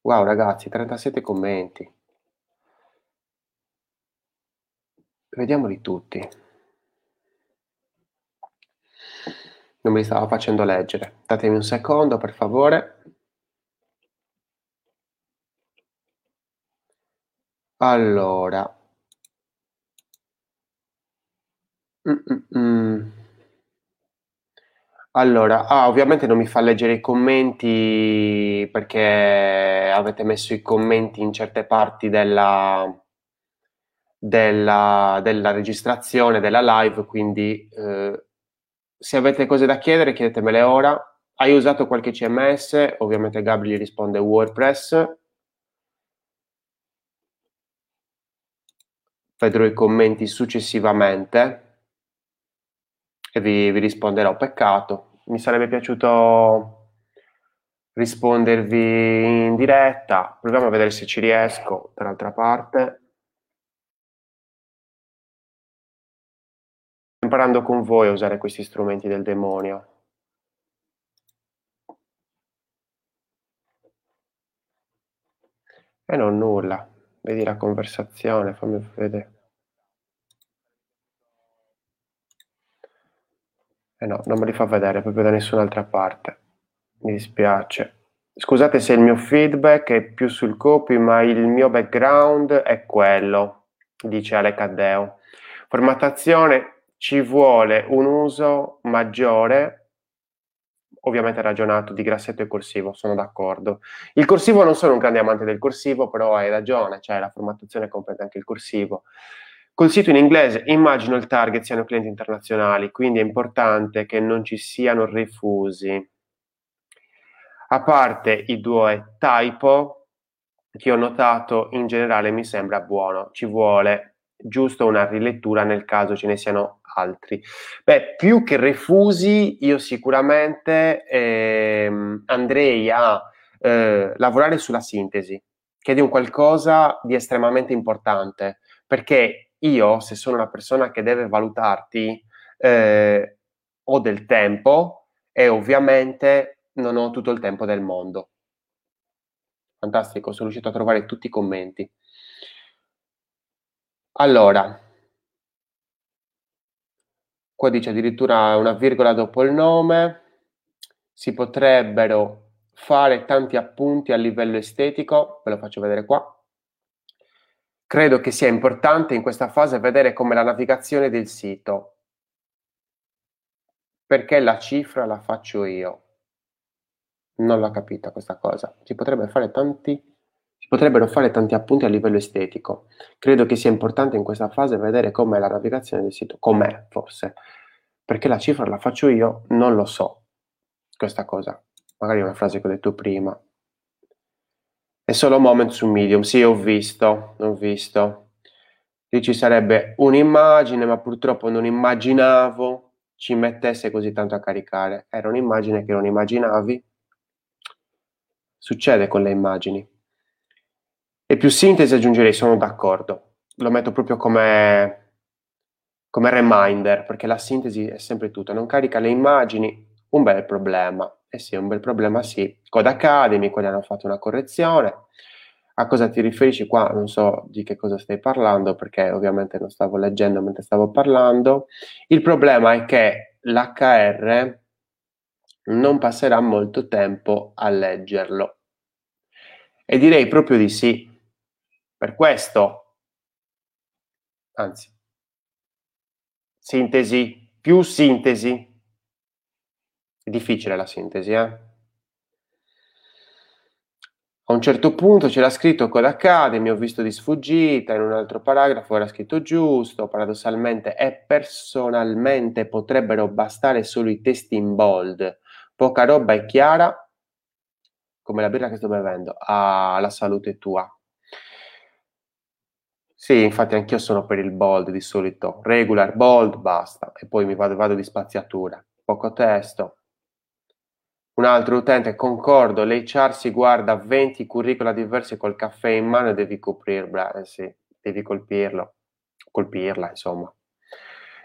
Wow ragazzi, 37 commenti. Vediamoli tutti. Non mi stava facendo leggere. Datemi un secondo, per favore. Allora. Mm-mm. Allora, ah, ovviamente non mi fa leggere i commenti perché avete messo i commenti in certe parti della, della, della registrazione, della live, quindi eh, se avete cose da chiedere chiedetemele ora. Hai usato qualche CMS? Ovviamente Gabri gli risponde WordPress. Vedrò i commenti successivamente e vi, vi risponderò. Peccato, mi sarebbe piaciuto rispondervi in diretta. Proviamo a vedere se ci riesco, dall'altra parte. imparando con voi a usare questi strumenti del demonio. E non nulla. Vedi la conversazione, fammi vedere. Eh no, non me li fa vedere proprio da nessun'altra parte. Mi dispiace. Scusate se il mio feedback è più sul copy, ma il mio background è quello, dice Ale Caddeo. Formattazione ci vuole un uso maggiore, ovviamente ragionato di grassetto e corsivo, sono d'accordo. Il corsivo non sono un grande amante del corsivo, però hai ragione, cioè la formattazione comprende anche il corsivo. Col sito in inglese immagino il target siano clienti internazionali, quindi è importante che non ci siano refusi. A parte i due typo che ho notato, in generale mi sembra buono, ci vuole giusto una rilettura nel caso ce ne siano altri. Beh, più che refusi, io sicuramente ehm, andrei a eh, lavorare sulla sintesi, che è un qualcosa di estremamente importante, perché io, se sono una persona che deve valutarti, eh, ho del tempo e ovviamente non ho tutto il tempo del mondo. Fantastico, sono riuscito a trovare tutti i commenti. Allora, qua dice addirittura una virgola dopo il nome, si potrebbero fare tanti appunti a livello estetico, ve lo faccio vedere qua. Credo che sia importante in questa fase vedere come la navigazione del sito, perché la cifra la faccio io. Non l'ho capita questa cosa. Si potrebbe fare tanti potrebbero fare tanti appunti a livello estetico. Credo che sia importante in questa fase vedere com'è la navigazione del sito, com'è forse, perché la cifra la faccio io, non lo so questa cosa. Magari una frase che ho detto prima. È solo moment su Medium, sì, ho visto, ho visto. Lì ci sarebbe un'immagine, ma purtroppo non immaginavo ci mettesse così tanto a caricare. Era un'immagine che non immaginavi. Succede con le immagini. E più sintesi aggiungerei, sono d'accordo. Lo metto proprio come, come reminder, perché la sintesi è sempre tutto. Non carica le immagini, un bel problema. Eh sì, un bel problema sì. Code Academy, quelli hanno fatto una correzione. A cosa ti riferisci qua? Non so di che cosa stai parlando, perché ovviamente non stavo leggendo mentre stavo parlando. Il problema è che l'HR non passerà molto tempo a leggerlo. E direi proprio di sì, per questo, anzi, sintesi, più sintesi. È difficile la sintesi, eh? A un certo punto c'era scritto Code Academy, ho visto di sfuggita, in un altro paragrafo era scritto giusto, paradossalmente e personalmente potrebbero bastare solo i testi in bold. Poca roba è chiara, come la birra che sto bevendo, ah, salute tua. Sì, infatti anch'io sono per il bold di solito, regular, bold, basta, e poi mi vado, vado di spaziatura, poco testo. Un altro utente, concordo, l'HR si guarda 20 curricula diversi col caffè in mano e devi coprirla, eh sì, devi colpirlo, colpirla insomma.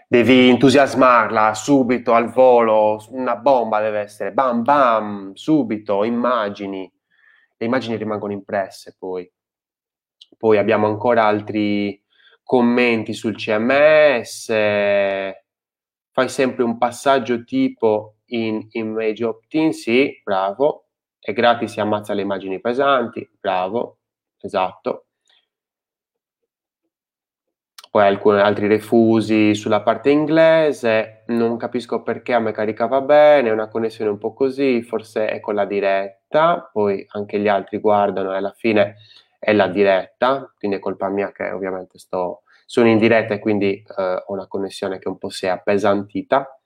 Devi entusiasmarla subito, al volo, una bomba deve essere, bam bam, subito, immagini. Le immagini rimangono impresse poi. Poi abbiamo ancora altri commenti sul CMS, fai sempre un passaggio tipo in image opt-in, sì, bravo, è gratis e ammazza le immagini pesanti, bravo, esatto. poi alcuni altri refusi sulla parte inglese, non capisco perché a me caricava bene, una connessione un po' così, forse è con la diretta, poi anche gli altri guardano e alla fine è la diretta, quindi è colpa mia che ovviamente sto, sono in diretta e quindi eh, ho una connessione che un po' si è appesantita.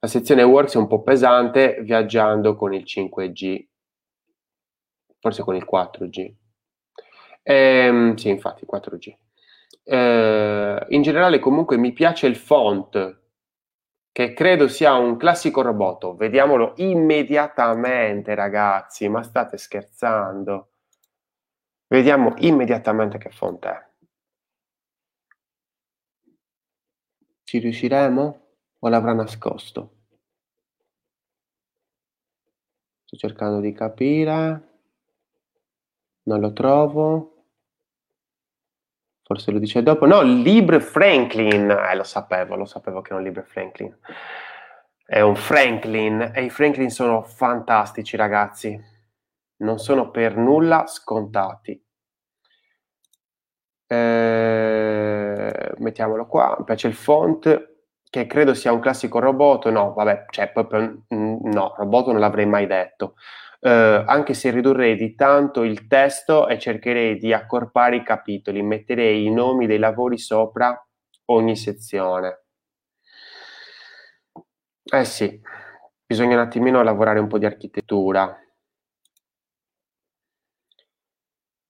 La sezione Works è un po' pesante viaggiando con il 5G, forse con il 4G. Ehm, sì, infatti, 4G. Eh, in generale comunque mi piace il font, che credo sia un classico robot. Vediamolo immediatamente, ragazzi, ma state scherzando? Vediamo immediatamente che font è. Ci riusciremo? O l'avrà nascosto? Sto cercando di capire. Non lo trovo. Forse lo dice dopo. No, Libre Franklin. Eh, lo sapevo, lo sapevo che era un Libre Franklin. È un Franklin e i Franklin sono fantastici, ragazzi. Non sono per nulla scontati. Eh, mettiamolo qua. Mi piace il font che credo sia un classico robot, no, vabbè, cioè proprio mm, no, robot non l'avrei mai detto. Uh, anche se ridurrei di tanto il testo e cercherei di accorpare i capitoli, metterei i nomi dei lavori sopra ogni sezione. Eh sì, bisogna un attimino lavorare un po' di architettura.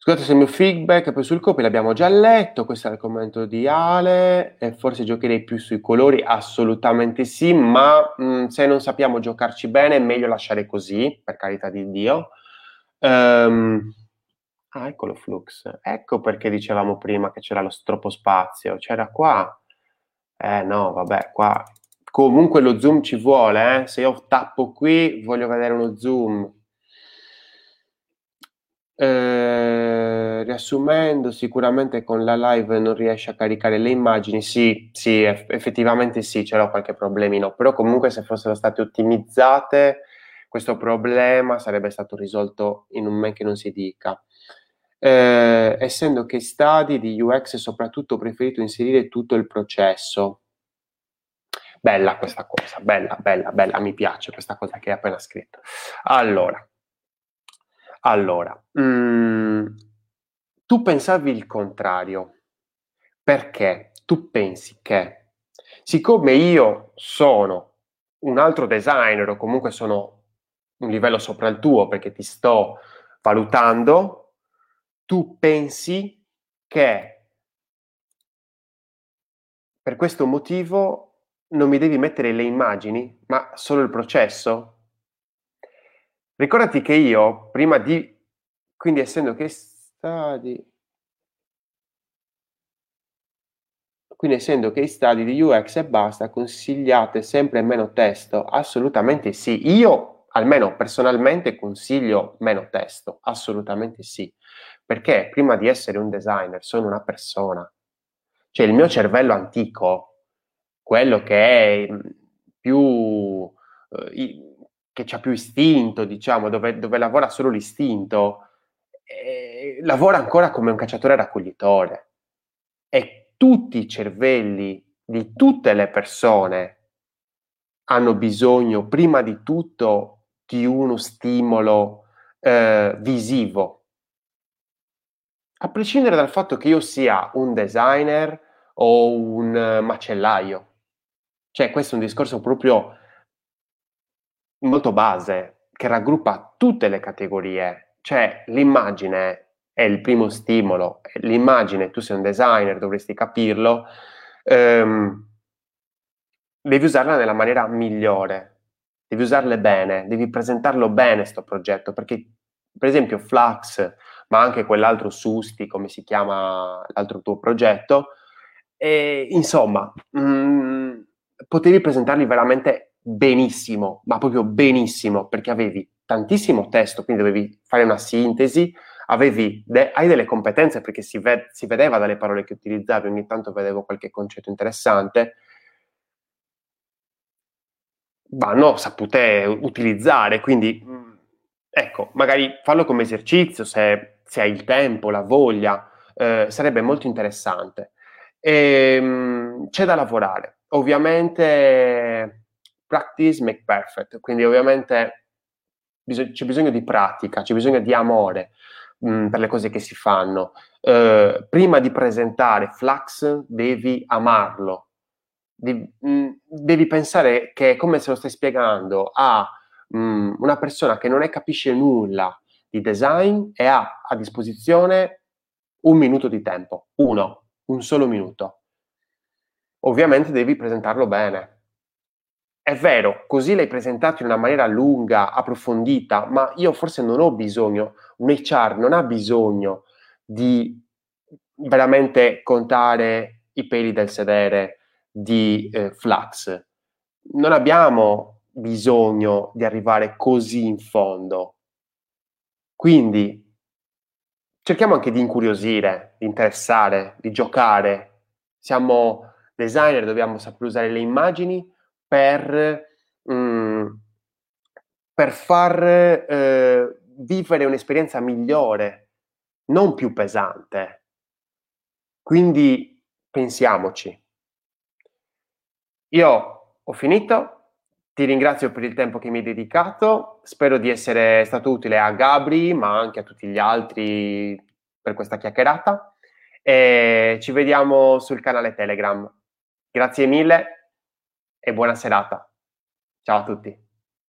Scusate se il mio feedback poi sul copy l'abbiamo già letto, questo è il commento di Ale, e forse giocherei più sui colori, assolutamente sì, ma mh, mm, se non sappiamo giocarci bene è meglio lasciare così, per carità di Dio. Um, ah, eccolo Flux, ecco perché dicevamo prima che c'era lo troppo spazio, c'era qua. Eh no, vabbè, qua comunque lo zoom ci vuole, eh? se io tappo qui voglio vedere uno zoom, eh, riassumendo, sicuramente con la live non riesce a caricare le immagini. Sì, sì, effettivamente sì, c'era qualche problemino, però comunque se fossero state ottimizzate questo problema sarebbe stato risolto in un men che non si dica. Eh, essendo che stadi di UX soprattutto ho preferito inserire tutto il processo. Bella questa cosa, bella, bella, bella, mi piace questa cosa che hai appena scritto. Allora, allora, mhmm, tu pensavi il contrario. Perché? Tu pensi che siccome io sono un altro designer o comunque sono un livello sopra il tuo perché ti sto valutando, tu pensi che per questo motivo non mi devi mettere le immagini, ma solo il processo? Ricordati che io, prima di... Quindi essendo che stadi... Quindi essendo che i stadi di UX e basta, consigliate sempre meno testo? Assolutamente sì. Io, almeno personalmente, consiglio meno testo. Assolutamente sì. Perché prima di essere un designer sono una persona. Cioè il mio cervello antico, quello che è più... Eh, che ha più istinto, diciamo, dove, dove lavora solo l'istinto, eh, lavora ancora come un cacciatore raccoglitore. E tutti i cervelli di tutte le persone hanno bisogno, prima di tutto, di uno stimolo eh, visivo. A prescindere dal fatto che io sia un designer o un macellaio. Cioè, questo è un discorso proprio molto base che raggruppa tutte le categorie, cioè l'immagine è il primo stimolo, l'immagine, tu sei un designer, dovresti capirlo, ehm, devi usarla nella maniera migliore, devi usarle bene, devi presentarlo bene questo progetto, perché per esempio Flux, ma anche quell'altro Susti, come si chiama l'altro tuo progetto, e, insomma, mh, mm, potevi presentarli veramente benissimo, ma proprio benissimo, perché avevi tantissimo testo, quindi dovevi fare una sintesi, avevi de- hai delle competenze perché si, ve- si, vedeva dalle parole che utilizzavi, ogni tanto vedevo qualche concetto interessante, vanno sapute utilizzare, quindi mm, ecco, magari fallo come esercizio se, se hai il tempo, la voglia, eh, sarebbe molto interessante. E, um, c'è da lavorare. Ovviamente practice make perfect, quindi ovviamente bis- c'è bisogno di pratica, c'è bisogno di amore mh, mm, per le cose che si fanno. Uh, prima di presentare Flux devi amarlo, devi, mh, mm, devi pensare che è come se lo stai spiegando a mh, mm, una persona che non ne capisce nulla di design e ha a disposizione un minuto di tempo, uno, un solo minuto. Ovviamente devi presentarlo bene. È vero, così l'hai presentato in una maniera lunga, approfondita, ma io forse non ho bisogno, un HR non ha bisogno di veramente contare i peli del sedere di eh, Flux. Non abbiamo bisogno di arrivare così in fondo. Quindi cerchiamo anche di incuriosire, di interessare, di giocare. Siamo designer, dobbiamo saper usare le immagini per, mm, per far eh, vivere un'esperienza migliore, non più pesante. Quindi pensiamoci. Io ho finito, ti ringrazio per il tempo che mi hai dedicato, spero di essere stato utile a Gabri, ma anche a tutti gli altri per questa chiacchierata e ci vediamo sul canale Telegram. Grazie mille e buona serata. Ciao a tutti.